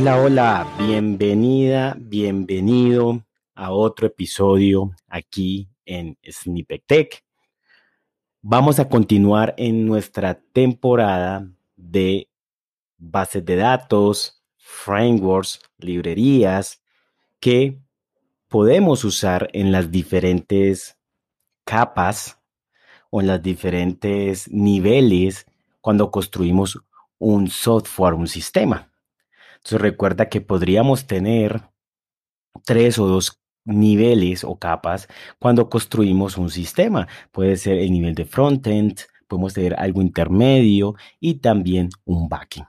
Hola, hola, bienvenida, bienvenido a otro episodio aquí en Snippet Tech. Vamos a continuar en nuestra temporada de bases de datos, frameworks, librerías que podemos usar en las diferentes capas o en los diferentes niveles cuando construimos un software, un sistema. Entonces recuerda que podríamos tener tres o dos niveles o capas cuando construimos un sistema. Puede ser el nivel de frontend, podemos tener algo intermedio y también un backend.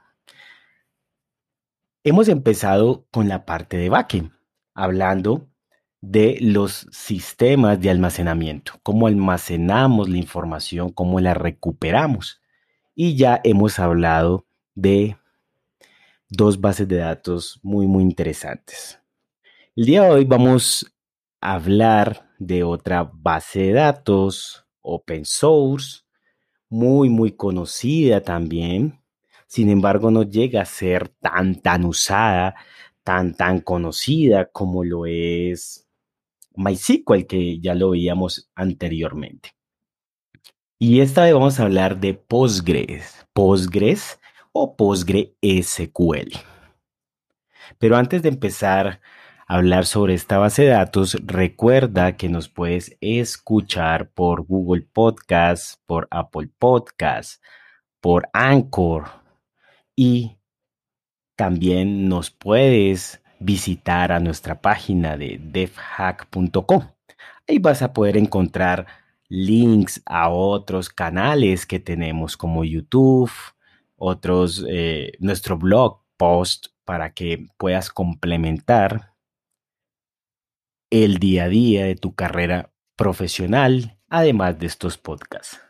Hemos empezado con la parte de backend, hablando de los sistemas de almacenamiento, cómo almacenamos la información, cómo la recuperamos. Y ya hemos hablado de dos bases de datos muy, muy interesantes. El día de hoy vamos a hablar de otra base de datos open source, muy, muy conocida también. Sin embargo, no llega a ser tan, tan usada, tan, tan conocida como lo es MySQL, que ya lo veíamos anteriormente. Y esta vez vamos a hablar de Postgres. Postgres o PostgreSQL. Pero antes de empezar a hablar sobre esta base de datos, recuerda que nos puedes escuchar por Google Podcast, por Apple Podcast, por Anchor y también nos puedes visitar a nuestra página de devhack.com. Ahí vas a poder encontrar links a otros canales que tenemos como YouTube, otros, eh, nuestro blog post para que puedas complementar el día a día de tu carrera profesional, además de estos podcasts.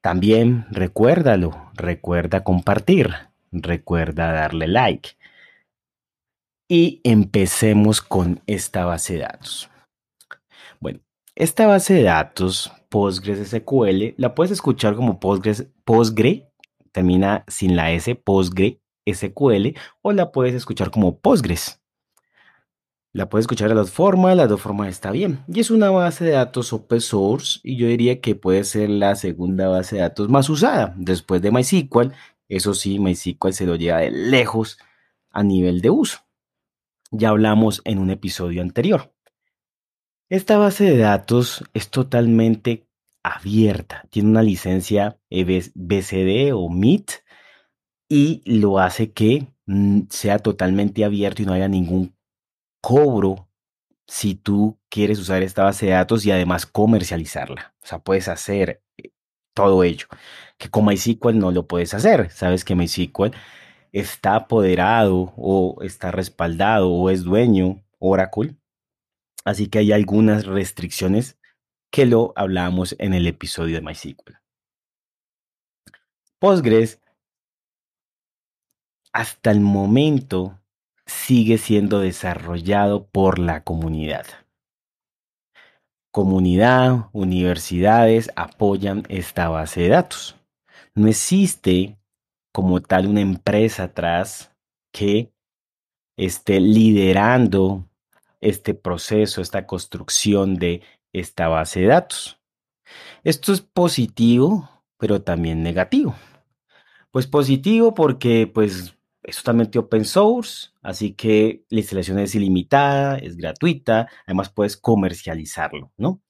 También recuérdalo, recuerda compartir, recuerda darle like. Y empecemos con esta base de datos. Bueno, esta base de datos PostgreSQL la puedes escuchar como Postgres, Postgre termina sin la S, Postgre SQL, o la puedes escuchar como Postgres. La puedes escuchar de las dos formas, las dos formas está bien. Y es una base de datos open source y yo diría que puede ser la segunda base de datos más usada después de MySQL. Eso sí, MySQL se lo lleva de lejos a nivel de uso. Ya hablamos en un episodio anterior. Esta base de datos es totalmente abierta, tiene una licencia BCD o MIT y lo hace que mm, sea totalmente abierto y no haya ningún cobro si tú quieres usar esta base de datos y además comercializarla. O sea, puedes hacer eh, todo ello, que con MySQL no lo puedes hacer. Sabes que MySQL está apoderado o está respaldado o es dueño Oracle. Así que hay algunas restricciones que lo hablamos en el episodio de MySQL. Postgres hasta el momento sigue siendo desarrollado por la comunidad. Comunidad, universidades apoyan esta base de datos. No existe como tal una empresa atrás que esté liderando este proceso, esta construcción de esta base de datos. Esto es positivo, pero también negativo. Pues positivo porque pues es totalmente open source, así que la instalación es ilimitada, es gratuita, además puedes comercializarlo, ¿no?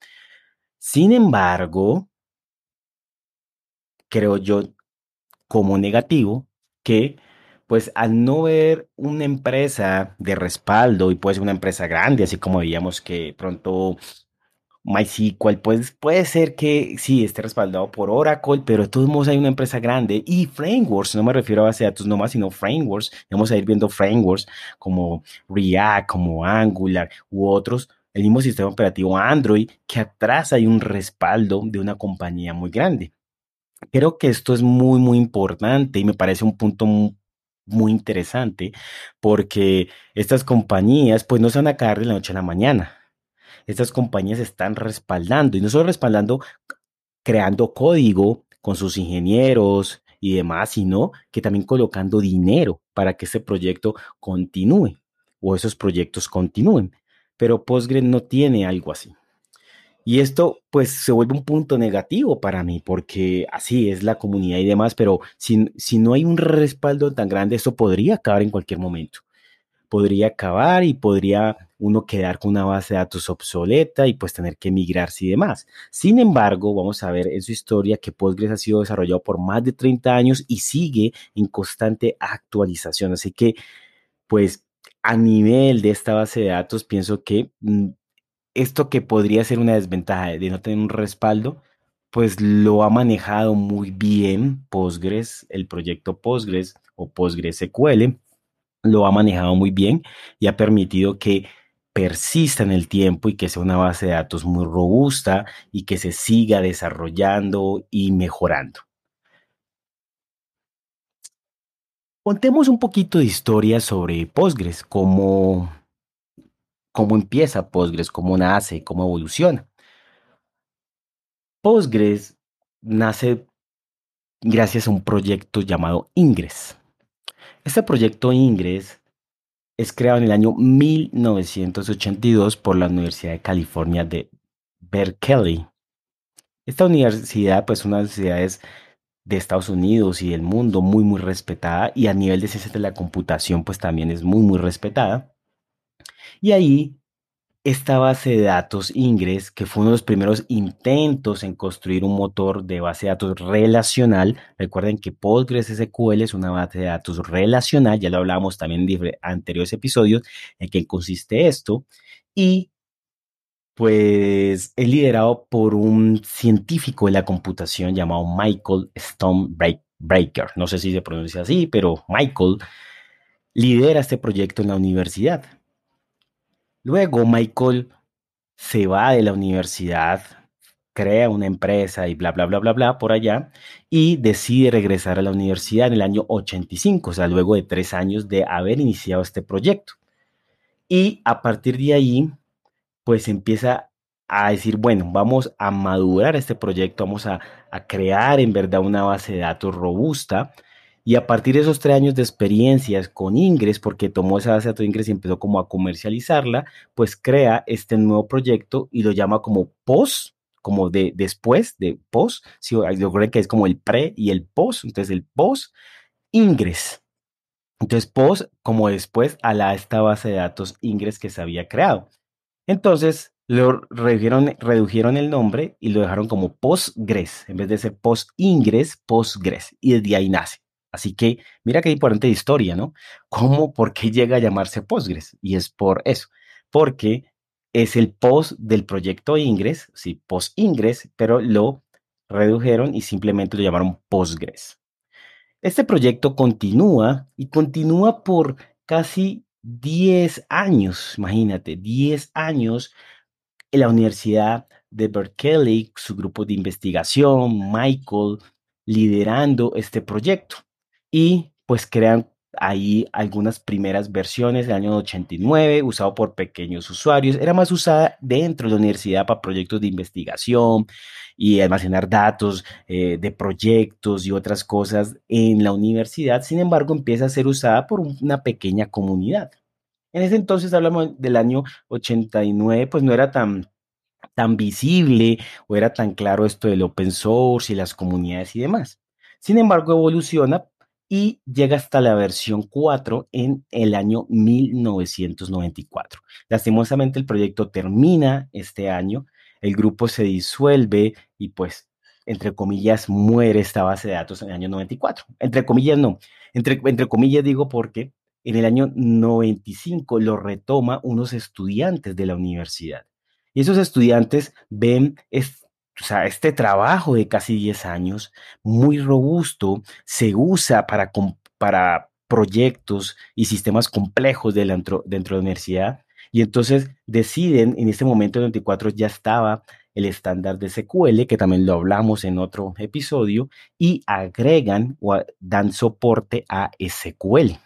Sin embargo, creo yo como negativo que pues al no ver una empresa de respaldo y puede ser una empresa grande, así como veíamos que pronto MySQL, pues puede ser que sí esté respaldado por Oracle, pero de todos modos hay una empresa grande y frameworks, no me refiero a base de datos nomás, sino frameworks. Vamos a ir viendo frameworks como React, como Angular u otros, el mismo sistema operativo Android, que atrás hay un respaldo de una compañía muy grande. Creo que esto es muy, muy importante y me parece un punto muy, interesante porque estas compañías pues no se van a caer de la noche a la mañana estas compañías están respaldando y no solo respaldando, creando código con sus ingenieros y demás, sino que también colocando dinero para que ese proyecto continúe o esos proyectos continúen. Pero Postgres no tiene algo así. Y esto pues se vuelve un punto negativo para mí, porque así es la comunidad y demás, pero si, si no hay un respaldo tan grande, esto podría acabar en cualquier momento. Podría acabar y podría uno quedar con una base de datos obsoleta y pues tener que migrarse y demás. Sin embargo, vamos a ver en su historia que Postgres ha sido desarrollado por más de 30 años y sigue en constante actualización. Así que pues a nivel de esta base de datos, pienso que mm, esto que podría ser una desventaja de no tener un respaldo, pues lo ha manejado muy bien Postgres, el proyecto Postgres o Postgres SQL, lo ha manejado muy bien y ha permitido que persista en el tiempo y que sea una base de datos muy robusta y que se siga desarrollando y mejorando. Contemos un poquito de historia sobre Postgres, cómo, cómo empieza Postgres, cómo nace, cómo evoluciona. Postgres nace gracias a un proyecto llamado Ingress. Este proyecto Ingress es creado en el año 1982 por la Universidad de California de Berkeley. Esta universidad, pues, una universidad es de Estados Unidos y del mundo muy, muy respetada y a nivel de ciencias de la computación, pues también es muy, muy respetada. Y ahí esta base de datos Ingress, que fue uno de los primeros intentos en construir un motor de base de datos relacional. Recuerden que Postgres SQL es una base de datos relacional, ya lo hablábamos también en anteriores episodios, en qué consiste esto. Y pues es liderado por un científico de la computación llamado Michael Stonebreaker. No sé si se pronuncia así, pero Michael lidera este proyecto en la universidad. Luego Michael se va de la universidad, crea una empresa y bla, bla, bla, bla, bla por allá y decide regresar a la universidad en el año 85, o sea, luego de tres años de haber iniciado este proyecto. Y a partir de ahí, pues empieza a decir, bueno, vamos a madurar este proyecto, vamos a, crear en verdad una base de datos robusta. Y a partir de esos tres años de experiencias con Ingres, porque tomó esa base de datos Ingres y empezó como a comercializarla, pues crea este nuevo proyecto y lo llama como POS, como de después, de POS. yo creo que es como el pre y el POS. Entonces el POS Ingres. Entonces POS como después a la, esta base de datos Ingres que se había creado. Entonces lo redujeron, redujeron el nombre y lo dejaron como Postgres, en vez de ser Post-Ingres, Postgres. Y desde ahí nace. Así que mira qué importante historia, ¿no? ¿Cómo, por qué llega a llamarse Postgres? Y es por eso, porque es el post del proyecto Ingres, sí, Post-Ingres, pero lo redujeron y simplemente lo llamaron Postgres. Este proyecto continúa y continúa por casi 10 años, imagínate, 10 años en la Universidad de Berkeley, su grupo de investigación, Michael, liderando este proyecto. Y pues crean ahí algunas primeras versiones del año 89, usado por pequeños usuarios. Era más usada dentro de la universidad para proyectos de investigación y almacenar datos eh, de proyectos y otras cosas en la universidad. Sin embargo, empieza a ser usada por una pequeña comunidad. En ese entonces, hablamos del año 89, pues no era tan, tan visible o era tan claro esto del open source y las comunidades y demás. Sin embargo, evoluciona y llega hasta la versión 4 en el año 1994. Lastimosamente el proyecto termina este año, el grupo se disuelve y pues, entre comillas, muere esta base de datos en el año 94. Entre comillas, no. Entre, entre comillas digo porque en el año 95 lo retoma unos estudiantes de la universidad. Y esos estudiantes ven o sea, este trabajo de casi 10 años, muy robusto, se usa para, para proyectos y sistemas complejos dentro, de la universidad. Y entonces deciden, en este momento en 24 ya estaba el estándar de SQL, que también lo hablamos en otro episodio, y agregan o dan soporte a SQL,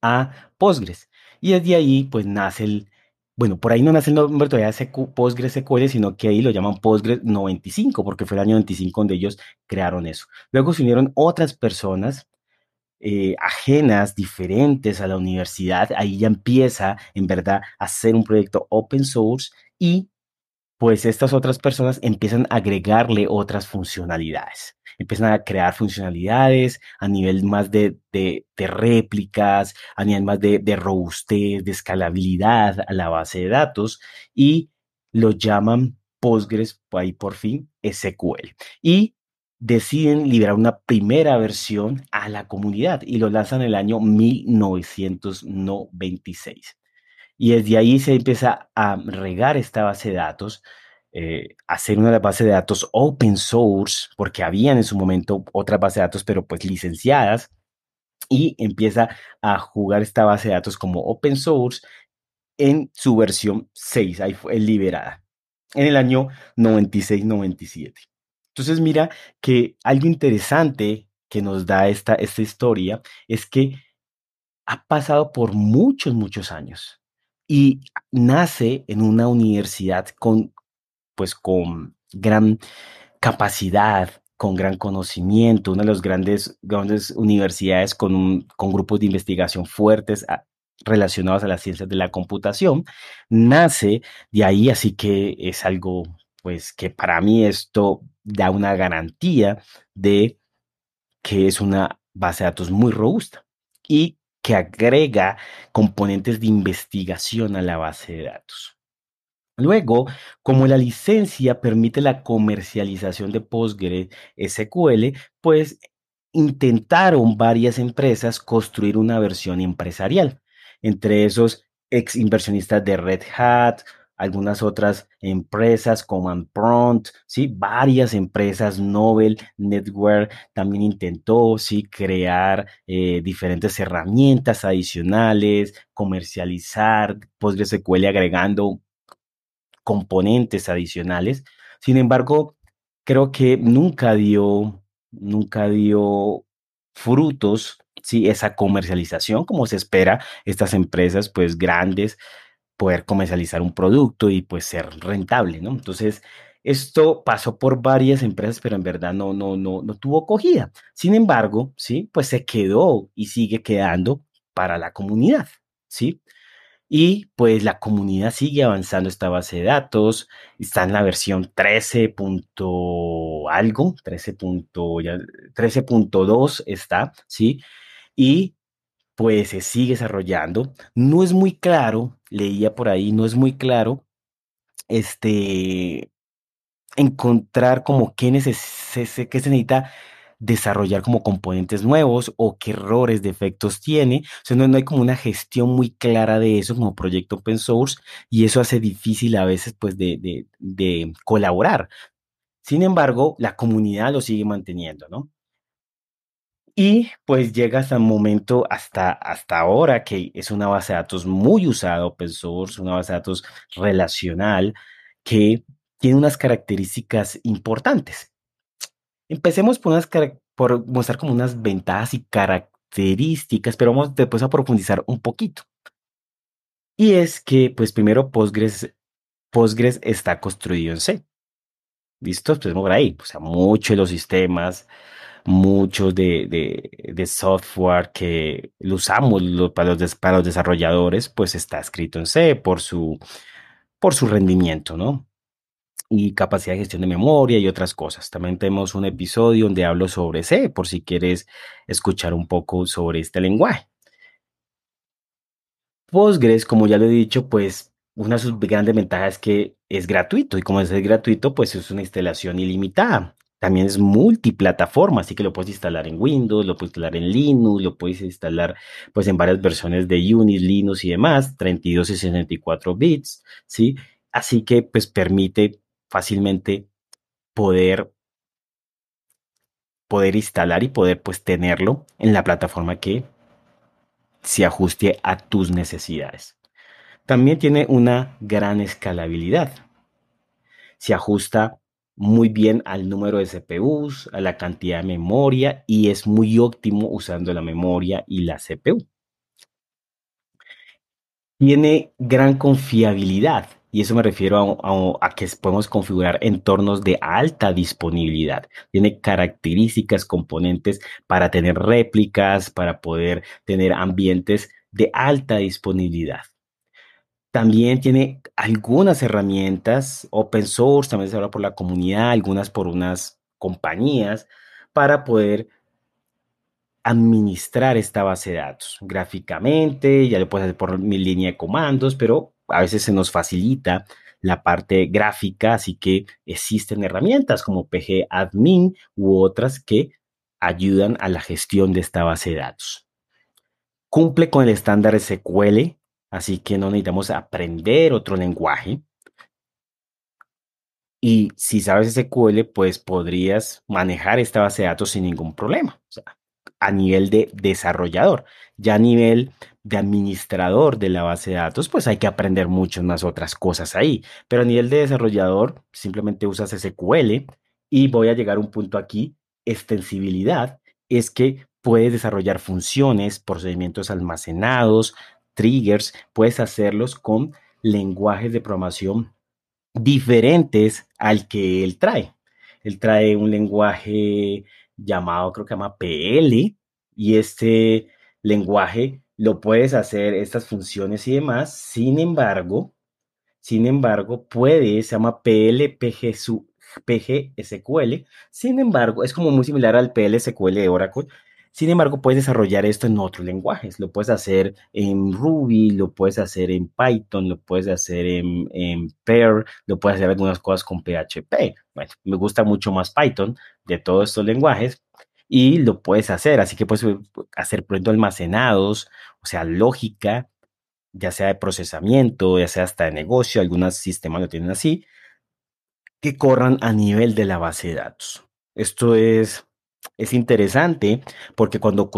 a Postgres. Y desde ahí pues nace el, Bueno, por ahí no nace el nombre todavía SQ PostgreSQL, sino que ahí lo llaman Postgres 95, porque fue el año 95 donde ellos crearon eso. Luego se unieron otras personas eh, ajenas, diferentes a la universidad. Ahí ya empieza, en verdad, a ser un proyecto open source y pues estas otras personas empiezan a agregarle otras funcionalidades. Empiezan a crear funcionalidades a nivel más de, de, de réplicas, a nivel más de, de, robustez, de escalabilidad a la base de datos y lo llaman Postgres, ahí por fin, SQL. Y deciden liberar una primera versión a la comunidad y lo lanzan en el año 1996. Y desde ahí se empieza a regar esta base de datos, eh, hacer una base de datos open source, porque habían en su momento otras bases de datos, pero pues licenciadas, y empieza a jugar esta base de datos como open source en su versión 6, ahí fue liberada, en el año 96-97. Entonces mira que algo interesante que nos da esta, esta historia es que ha pasado por muchos, muchos años y nace en una universidad con, pues, con gran capacidad, con gran conocimiento, una de las grandes, grandes universidades con, un, con grupos de investigación fuertes a, relacionados a las ciencias de la computación, nace de ahí, así que es algo, pues, que para mí esto da una garantía de que es una base de datos muy robusta y que agrega componentes de investigación a la base de datos. Luego, como la licencia permite la comercialización de PostgreSQL, pues intentaron varias empresas construir una versión empresarial. Entre esos ex inversionistas de Red Hat, algunas otras empresas como Prompt, ¿sí? varias empresas, Nobel Network también intentó ¿sí? crear eh, diferentes herramientas adicionales, comercializar PostgreSQL agregando componentes adicionales. Sin embargo, creo que nunca dio, nunca dio frutos, ¿sí? esa comercialización como se espera estas empresas pues grandes poder comercializar un producto y pues ser rentable, ¿no? Entonces, esto pasó por varias empresas, pero en verdad no, no, no, no tuvo acogida. Sin embargo, sí, pues se quedó y sigue quedando para la comunidad, ¿sí? Y pues la comunidad sigue avanzando esta base de datos, está en la versión 13. algo, 13.2 está, ¿sí? Y pues se sigue desarrollando. No es muy claro, leía por ahí, no es muy claro, este, encontrar como qué, qué se necesita desarrollar como componentes nuevos o qué errores, defectos tiene. O sea, no, no, hay como una gestión muy clara de eso como proyecto open source y eso hace difícil a veces pues de, de, de colaborar. Sin embargo, la comunidad lo sigue manteniendo, ¿no? Y pues llega hasta el momento, hasta, hasta ahora, que es una base de datos muy usada, open source, una base de datos relacional, que tiene unas características importantes. Empecemos por, unas, por mostrar como unas ventajas y características, pero vamos después a profundizar un poquito. Y es que, pues primero, Postgres, Postgres está construido en C. ¿Listo? Empecemos por ahí. O sea, muchos de los sistemas mucho de, de, de, software que lo usamos para, los, para los desarrolladores, pues está escrito en C por su, por su rendimiento, ¿no? Y capacidad de gestión de memoria y otras cosas. También tenemos un episodio donde hablo sobre C, por si quieres escuchar un poco sobre este lenguaje. Postgres, como ya lo he dicho, pues una de sus grandes ventajas es que es gratuito y como es gratuito, pues es una instalación ilimitada. También es multiplataforma, así que lo puedes instalar en Windows, lo puedes instalar en Linux, lo puedes instalar pues en varias versiones de Unix, Linux y demás, 32 y 64 bits, ¿sí? Así que pues permite fácilmente poder poder instalar y poder pues tenerlo en la plataforma que se ajuste a tus necesidades. También tiene una gran escalabilidad. Se ajusta muy bien al número de CPUs, a la cantidad de memoria y es muy óptimo usando la memoria y la CPU. Tiene gran confiabilidad y eso me refiero a, que podemos configurar entornos de alta disponibilidad. Tiene características, componentes para tener réplicas, para poder tener ambientes de alta disponibilidad. También tiene algunas herramientas open source, también se habla por la comunidad, algunas por unas compañías, para poder administrar esta base de datos gráficamente, ya lo puedes hacer por mi línea de comandos, pero a veces se nos facilita la parte gráfica, así que existen herramientas como PG Admin u otras que ayudan a la gestión de esta base de datos. Cumple con el estándar SQL, así que no necesitamos aprender otro lenguaje. Y si sabes SQL, pues podrías manejar esta base de datos sin ningún problema. O sea, a nivel de desarrollador. Ya a nivel de administrador de la base de datos, pues hay que aprender muchas más otras cosas ahí. Pero a nivel de desarrollador, simplemente usas SQL y voy a llegar a un punto aquí, extensibilidad, es que puedes desarrollar funciones, procedimientos almacenados, triggers, puedes hacerlos con lenguajes de programación diferentes al que él trae. Él trae un lenguaje llamado, creo que llama PL, y este lenguaje lo puedes hacer, estas funciones y demás. Sin embargo, sin embargo, puede, se llama PL, PG, PGSQL. Sin embargo, es como muy similar al PLSQL de Oracle. Sin embargo, puedes desarrollar esto en otros lenguajes. Lo puedes hacer en Ruby, lo puedes hacer en Python, lo puedes hacer en, en Perl, lo puedes hacer algunas cosas con PHP. Bueno, me gusta mucho más Python de todos estos lenguajes y lo puedes hacer. Así que puedes hacer, por ejemplo, almacenados, o sea, lógica, ya sea de procesamiento, ya sea hasta de negocio, algunos sistemas lo tienen así, que corran a nivel de la base de datos. Esto es, es interesante porque cuando,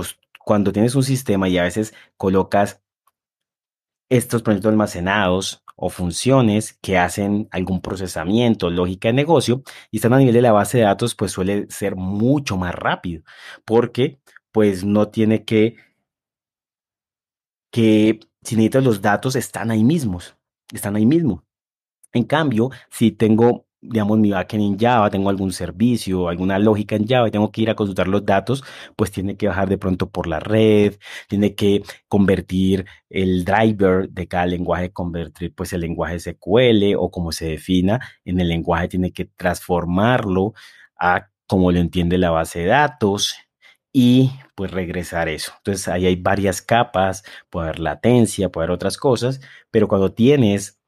cuando tienes un sistema y a veces colocas estos proyectos almacenados o funciones que hacen algún procesamiento, lógica de negocio, y están a nivel de la base de datos, pues suele ser mucho más rápido, porque pues no tiene que, que si necesitas los datos, están ahí mismos, están ahí mismo. En cambio, si tengo digamos, mi backend en Java, tengo algún servicio, alguna lógica en Java y tengo que ir a consultar los datos, pues tiene que bajar de pronto por la red, tiene que convertir el driver de cada lenguaje, convertir pues el lenguaje SQL o como se defina en el lenguaje, tiene que transformarlo a como lo entiende la base de datos y pues regresar eso. Entonces ahí hay varias capas, puede haber latencia, puede haber otras cosas, pero cuando tienes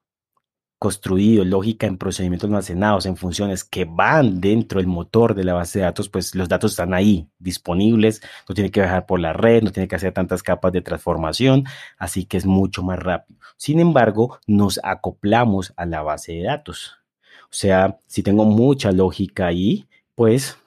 construido, lógica en procedimientos almacenados, en funciones que van dentro del motor de la base de datos, pues los datos están ahí disponibles, no tiene que viajar por la red, no tiene que hacer tantas capas de transformación, así que es mucho más rápido. Sin embargo, nos acoplamos a la base de datos. O sea, si tengo mucha lógica ahí, pues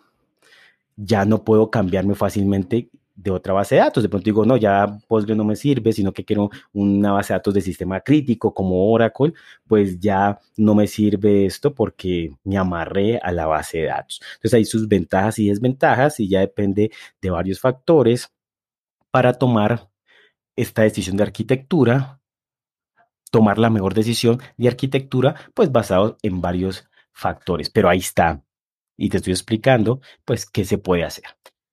ya no puedo cambiarme fácilmente de otra base de datos. De pronto digo, no, ya Postgre no me sirve, sino que quiero una base de datos de sistema crítico como Oracle, pues ya no me sirve esto porque me amarré a la base de datos. Entonces hay sus ventajas y desventajas y ya depende de varios factores para tomar esta decisión de arquitectura, tomar la mejor decisión de arquitectura, pues basado en varios factores. Pero ahí está. Y te estoy explicando, pues, qué se puede hacer.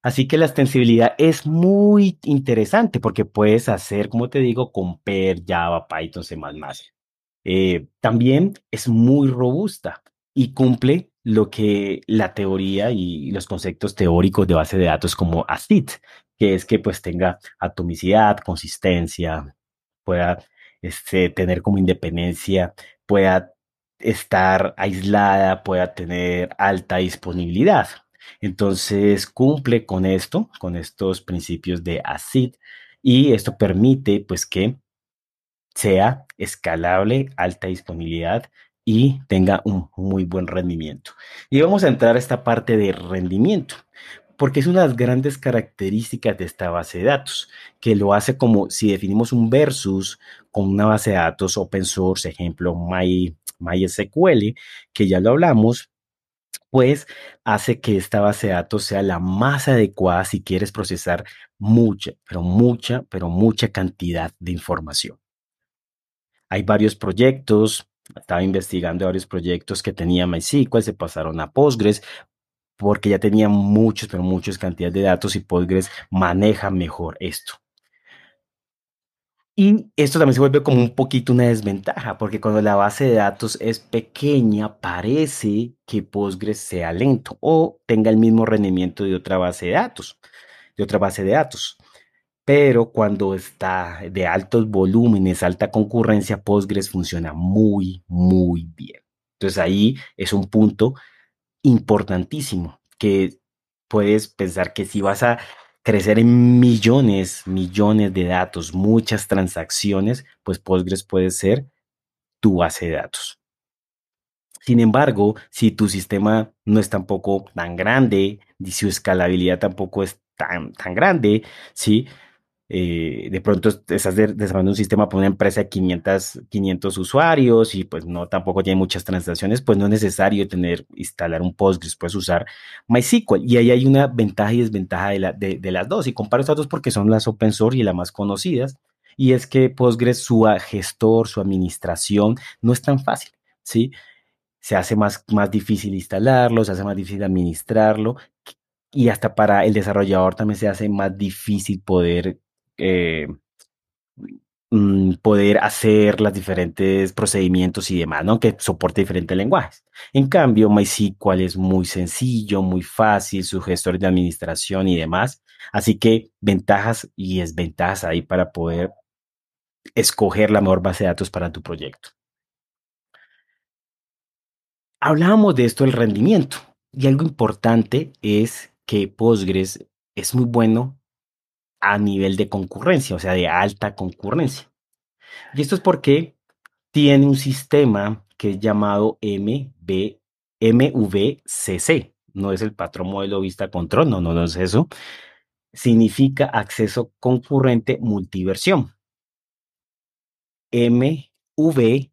Así que la extensibilidad es muy interesante porque puedes hacer, como te digo, con Per, Java, Python, C++. Eh, también es muy robusta y cumple lo que la teoría y los conceptos teóricos de base de datos como ACID, que es que pues tenga atomicidad, consistencia, pueda este, tener como independencia, pueda estar aislada, pueda tener alta disponibilidad. Entonces cumple con esto, con estos principios de ACID y esto permite pues que sea escalable, alta disponibilidad y tenga un muy buen rendimiento. Y vamos a entrar a esta parte de rendimiento, porque es una de las grandes características de esta base de datos, que lo hace como si definimos un versus con una base de datos open source, ejemplo, My, MySQL, que ya lo hablamos, pues hace que esta base de datos sea la más adecuada si quieres procesar mucha, pero mucha, pero mucha cantidad de información. Hay varios proyectos, estaba investigando varios proyectos que tenía MySQL, se pasaron a Postgres, porque ya tenía muchos, pero muchas cantidades de datos y Postgres maneja mejor esto. Y esto también se vuelve como un poquito una desventaja, porque cuando la base de datos es pequeña, parece que Postgres sea lento o tenga el mismo rendimiento de otra base de datos, de otra base de datos. Pero cuando está de altos volúmenes, alta concurrencia, Postgres funciona muy, muy bien. Entonces ahí es un punto importantísimo que puedes pensar que si vas a crecer en millones, millones de datos, muchas transacciones, pues Postgres puede ser tu base de datos. Sin embargo, si tu sistema no es tampoco tan grande, y su escalabilidad tampoco es tan, tan grande, ¿sí? Eh, de pronto estás desarrollando un sistema para una empresa de 500, 500 usuarios y pues no tampoco tiene muchas transacciones, pues no es necesario tener, instalar un Postgres, puedes usar MySQL. Y ahí hay una ventaja y desventaja de, de, las dos. Y comparo estas dos porque son las open source y las más conocidas. Y es que Postgres, su gestor, su administración, no es tan fácil, ¿sí? Se hace más, más difícil instalarlo, se hace más difícil administrarlo y hasta para el desarrollador también se hace más difícil poder eh, mm, poder hacer los diferentes procedimientos y demás, ¿no? Que soporte diferentes lenguajes. En cambio, MySQL es muy sencillo, muy fácil, su gestor de administración y demás. Así que ventajas y desventajas ahí para poder escoger la mejor base de datos para tu proyecto. Hablábamos de esto, el rendimiento. Y algo importante es que Postgres es muy bueno a nivel de concurrencia, o sea, de alta concurrencia. Y esto es porque tiene un sistema que es llamado MV, MVCC. No es el patrón modelo vista control, no, no, no es eso. Significa acceso concurrente multiversión. MVCC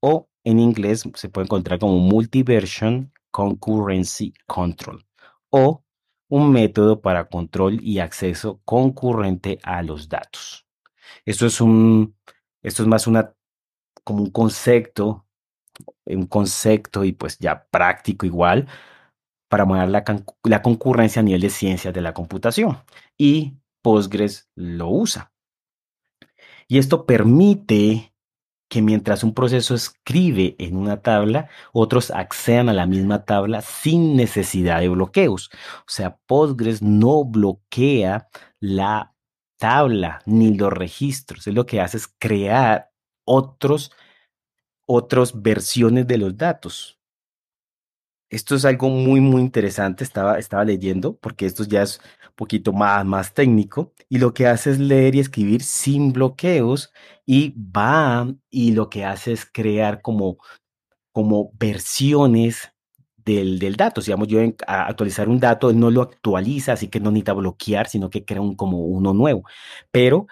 o en inglés se puede encontrar como Multiversion Concurrency Control o un método para control y acceso concurrente a los datos. Esto es un, esto es más una, como un concepto, un concepto y pues ya práctico igual para mover la, la concurrencia a nivel de ciencias de la computación. Y Postgres lo usa. Y esto permite que mientras un proceso escribe en una tabla, otros accedan a la misma tabla sin necesidad de bloqueos. O sea, Postgres no bloquea la tabla ni los registros. Es lo que hace es crear otros, otras versiones de los datos. Esto es algo muy, muy interesante. Estaba, estaba leyendo, porque esto ya es un poquito más, más técnico. Y lo que hace es leer y escribir sin bloqueos. Y va y lo que hace es crear como, como versiones del, del dato. Si digamos, yo a actualizar un dato, no lo actualiza, así que no necesita bloquear, sino que crea un, como uno nuevo. Pero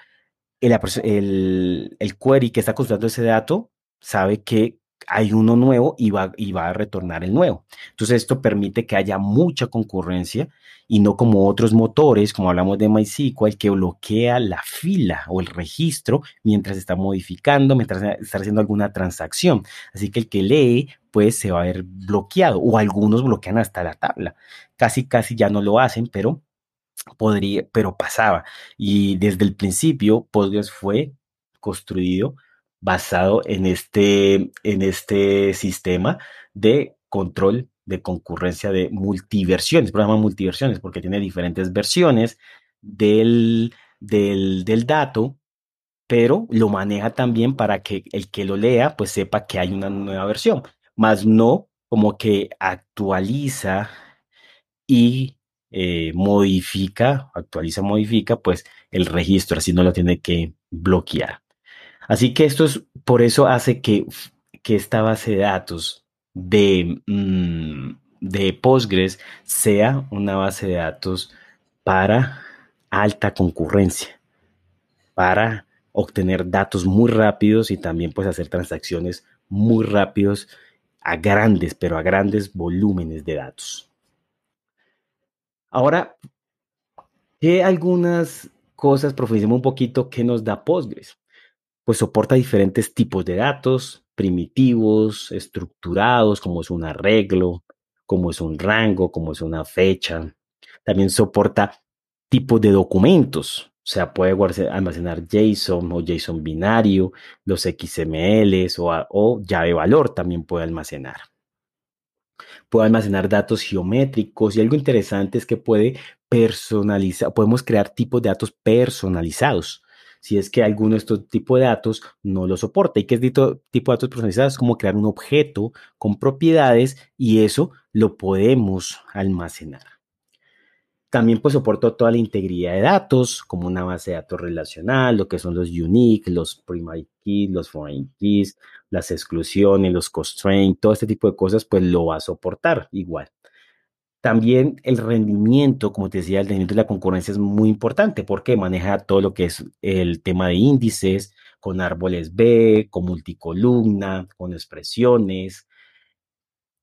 el, el, el query que está consultando ese dato sabe que hay uno nuevo y va, y va a retornar el nuevo. Entonces esto permite que haya mucha concurrencia y no como otros motores, como hablamos de MySQL, que bloquea la fila o el registro mientras está modificando, mientras está haciendo alguna transacción. Así que el que lee, pues se va a ver bloqueado o algunos bloquean hasta la tabla. Casi, casi ya no lo hacen, pero podría, pero pasaba. Y desde el principio, Postgres fue construido basado en este, en este sistema de control de concurrencia de multiversiones, programa multiversiones, porque tiene diferentes versiones del, del, del dato, pero lo maneja también para que el que lo lea pues sepa que hay una nueva versión, más no como que actualiza y eh, modifica, actualiza, modifica pues el registro, así no lo tiene que bloquear. Así que esto es, por eso hace que, que esta base de datos de, mm, de Postgres sea una base de datos para alta concurrencia, para obtener datos muy rápidos y también pues hacer transacciones muy rápidos a grandes, pero a grandes volúmenes de datos. Ahora, ¿qué algunas cosas profundicemos un poquito que nos da Postgres? Pues soporta diferentes tipos de datos, primitivos, estructurados, como es un arreglo, como es un rango, como es una fecha. También soporta tipos de documentos, o sea, puede almacenar JSON o JSON binario, los XMLs o, o llave valor también puede almacenar. Puede almacenar datos geométricos y algo interesante es que puede personalizar, podemos crear tipos de datos personalizados si es que alguno de estos tipos de datos no lo soporta. ¿Y qué es tipo de datos personalizados? como crear un objeto con propiedades y eso lo podemos almacenar. También pues soporta toda la integridad de datos, como una base de datos relacional, lo que son los unique, los primary keys, los foreign keys, las exclusiones, los constraints, todo este tipo de cosas, pues lo va a soportar igual. También el rendimiento, como te decía, el rendimiento de la concurrencia es muy importante porque maneja todo lo que es el tema de índices, con árboles B, con multicolumna, con expresiones.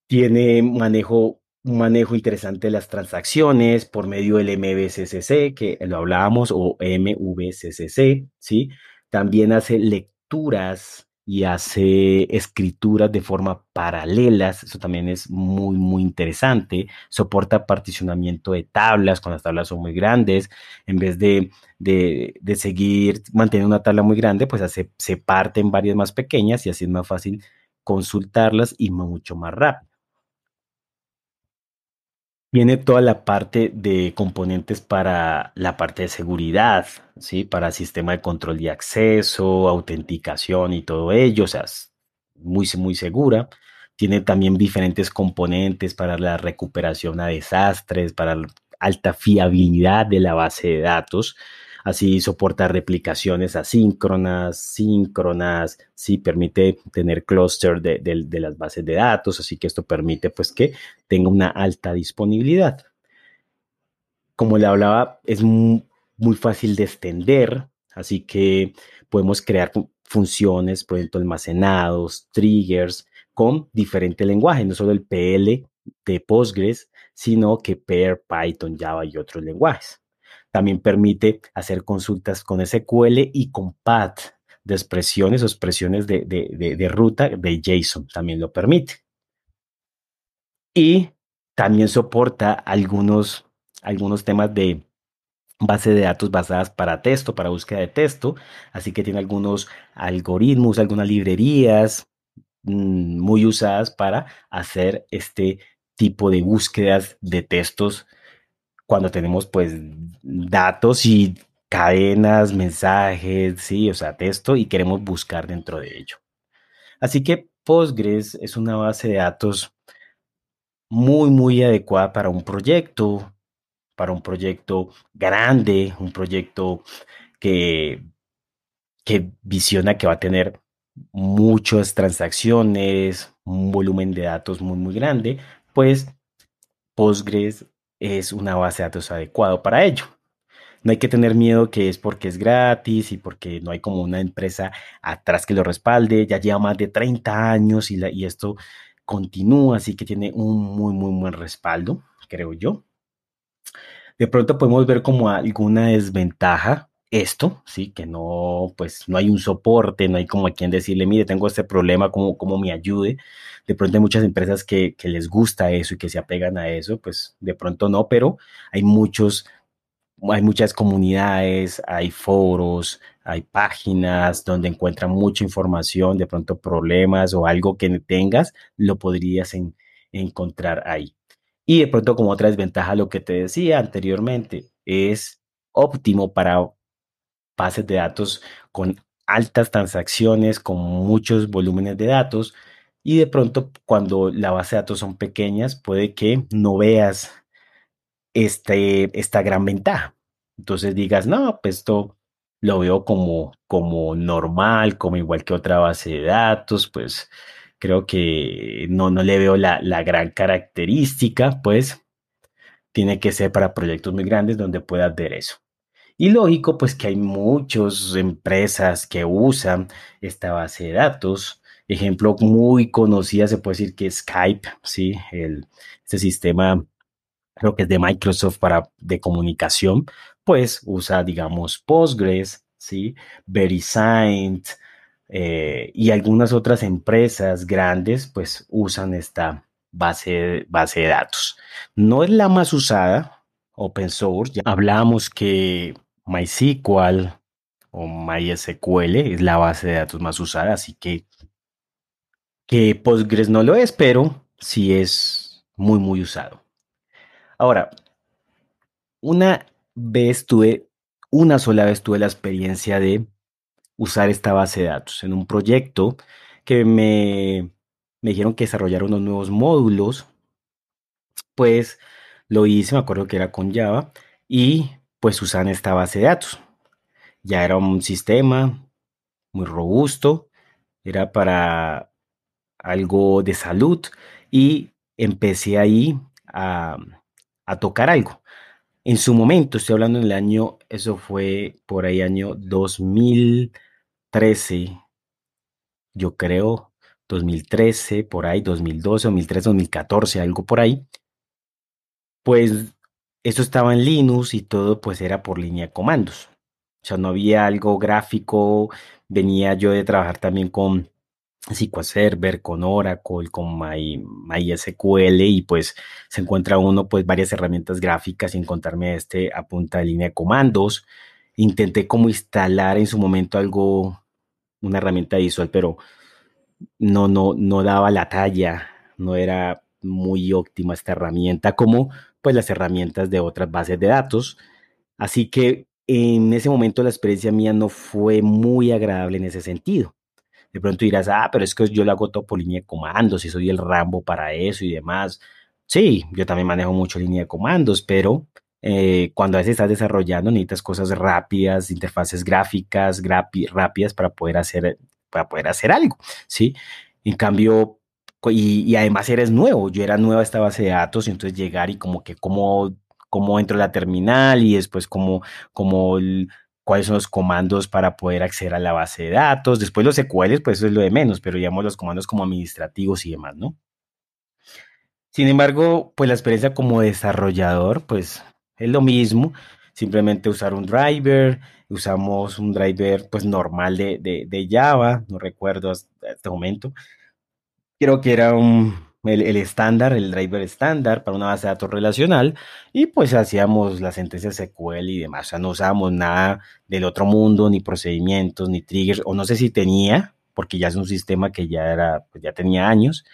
Tiene manejo, un manejo interesante de las transacciones por medio del MVCCC, que lo hablábamos, o MVCCC, ¿sí? También hace lecturas y hace escrituras de forma paralelas, eso también es muy, muy interesante, soporta particionamiento de tablas, cuando las tablas son muy grandes, en vez de, de, de seguir manteniendo una tabla muy grande, pues hace, se parte en varias más pequeñas y así es más fácil consultarlas y mucho más rápido. Tiene toda la parte de componentes para la parte de seguridad, ¿sí? Para sistema de control de acceso, autenticación y todo ello, o sea, es muy, muy segura. Tiene también diferentes componentes para la recuperación a desastres, para alta fiabilidad de la base de datos. Así soporta replicaciones asíncronas, síncronas, sí permite tener clúster de, las bases de datos, así que esto permite pues que tenga una alta disponibilidad. Como le hablaba, es muy, fácil de extender, así que podemos crear funciones, por ejemplo, almacenados, triggers, con diferentes lenguajes, no solo el PL de Postgres, sino que Per, Python, Java y otros lenguajes. También permite hacer consultas con SQL y con PAT de expresiones o expresiones de, ruta de JSON. También lo permite. Y también soporta algunos, algunos temas de base de datos basadas para texto, para búsqueda de texto. Así que tiene algunos algoritmos, algunas librerías mm, muy usadas para hacer este tipo de búsquedas de textos cuando tenemos pues datos y cadenas, mensajes, sí, o sea, texto y queremos buscar dentro de ello. Así que Postgres es una base de datos muy, muy adecuada para un proyecto, para un proyecto grande, un proyecto que, que visiona que va a tener muchas transacciones, un volumen de datos muy, muy grande, pues Postgres es una base de datos adecuado para ello. No hay que tener miedo que es porque es gratis y porque no hay como una empresa atrás que lo respalde. Ya lleva más de 30 años y, y esto continúa, así que tiene un muy, muy buen respaldo, creo yo. De pronto podemos ver como alguna desventaja esto, sí, que no, pues no hay un soporte, no hay como a quien decirle, mire, tengo este problema, ¿cómo, cómo me ayude? De pronto hay muchas empresas que, que, les gusta eso y que se apegan a eso, pues de pronto no, pero hay muchos, hay muchas comunidades, hay foros, hay páginas donde encuentran mucha información, de pronto problemas o algo que tengas, lo podrías encontrar ahí. Y de pronto como otra desventaja, lo que te decía anteriormente, es óptimo para bases de datos con altas transacciones, con muchos volúmenes de datos y de pronto cuando la base de datos son pequeñas puede que no veas este, esta gran ventaja. Entonces digas, no, pues esto lo veo como, como normal, como igual que otra base de datos, pues creo que no, no le veo la, la gran característica, pues tiene que ser para proyectos muy grandes donde puedas ver eso. Y lógico, pues que hay muchas empresas que usan esta base de datos. Ejemplo muy conocida se puede decir que Skype, ¿sí? El, este sistema creo que es de Microsoft para de comunicación, pues usa, digamos, Postgres, ¿sí? VeriSign, eh, y algunas otras empresas grandes pues usan esta base, base de datos. No es la más usada, open source. Ya hablamos que MySQL o MySQL es la base de datos más usada, así que, que Postgres no lo es, pero sí es muy, muy usado. Ahora, una vez tuve, una sola vez tuve la experiencia de usar esta base de datos en un proyecto que me, me dijeron que desarrollar unos nuevos módulos. Pues lo hice, me acuerdo que era con Java y pues usaban esta base de datos. Ya era un sistema muy robusto, era para algo de salud y empecé ahí a, a tocar algo. En su momento, estoy hablando en el año, eso fue por ahí año 2013, yo creo, 2013, por ahí, 2012, 2013, 2014, algo por ahí. Pues eso estaba en Linux y todo pues era por línea de comandos. O sea, no había algo gráfico, venía yo de trabajar también con SQL Server, con Oracle, con My, MySQL y pues se encuentra uno pues varias herramientas gráficas sin contarme este a punta de línea de comandos. Intenté como instalar en su momento algo, una herramienta visual, pero no, no, no daba la talla, no era muy óptima esta herramienta como pues las herramientas de otras bases de datos. Así que en ese momento la experiencia mía no fue muy agradable en ese sentido. De pronto dirás, ah, pero es que yo lo hago todo por línea de comandos y soy el Rambo para eso y demás. Sí, yo también manejo mucho línea de comandos, pero eh, cuando a veces estás desarrollando necesitas cosas rápidas, interfaces gráficas rápidas para poder hacer para poder hacer algo, ¿sí? En cambio, y, además eres nuevo, yo era nueva esta base de datos, y entonces llegar y como que cómo, cómo entro a la terminal y después cómo, cómo cuáles son los comandos para poder acceder a la base de datos. Después los SQLs, pues eso es lo de menos, pero digamos los comandos como administrativos y demás, ¿no? Sin embargo, pues la experiencia como desarrollador, pues es lo mismo, simplemente usar un driver, usamos un driver pues normal de, de, Java, no recuerdo hasta este momento. Creo que era un, el, estándar, el driver estándar para una base de datos relacional y pues hacíamos las sentencias SQL y demás. O sea, no usábamos nada del otro mundo, ni procedimientos, ni triggers, o no sé si tenía, porque ya es un sistema que ya era, pues ya tenía años,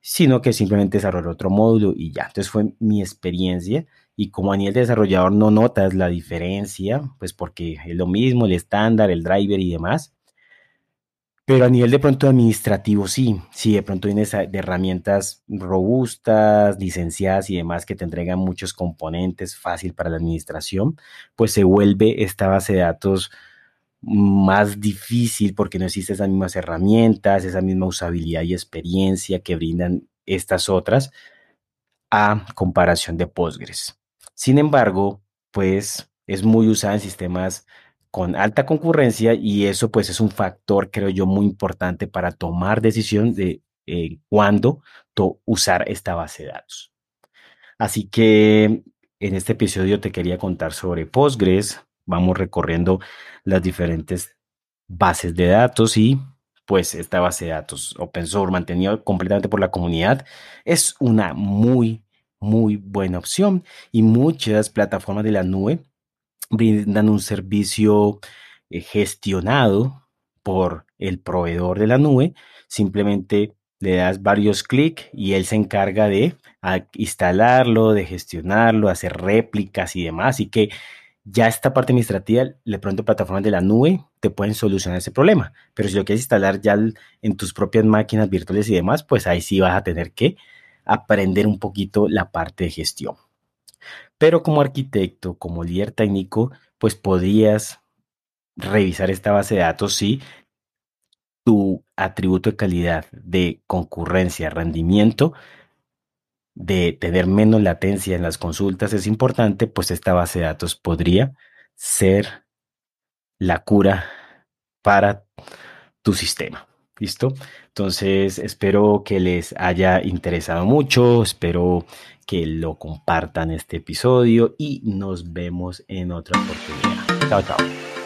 sino que simplemente desarrolló otro módulo y ya. Entonces fue mi experiencia y como a nivel de desarrollador no notas la diferencia, pues porque es lo mismo, el estándar, el driver y demás. Pero a nivel de pronto administrativo, sí, sí, de pronto vienes de herramientas robustas, licenciadas y demás que te entregan muchos componentes fácil para la administración, pues se vuelve esta base de datos más difícil porque no existen esas mismas herramientas, esa misma usabilidad y experiencia que brindan estas otras a comparación de Postgres. Sin embargo, pues es muy usada en sistemas con alta concurrencia y eso pues es un factor, creo yo, muy importante para tomar decisión de eh, cuándo usar esta base de datos. Así que en este episodio te quería contar sobre Postgres. Vamos recorriendo las diferentes bases de datos y pues esta base de datos open source mantenida completamente por la comunidad es una muy, muy buena opción y muchas plataformas de la nube brindan un servicio eh, gestionado por el proveedor de la nube. Simplemente le das varios clics y él se encarga de instalarlo, de gestionarlo, hacer réplicas y demás. Y que ya esta parte administrativa, de pronto plataformas de la nube te pueden solucionar ese problema. Pero si lo quieres instalar ya en tus propias máquinas virtuales y demás, pues ahí sí vas a tener que aprender un poquito la parte de gestión. Pero como arquitecto, como líder técnico, pues podrías revisar esta base de datos si tu atributo de calidad de concurrencia, rendimiento, de tener menos latencia en las consultas es importante, pues esta base de datos podría ser la cura para tu sistema. ¿Listo? Entonces, espero que les haya interesado mucho, espero que lo compartan este episodio y nos vemos en otra oportunidad. Chao, chao.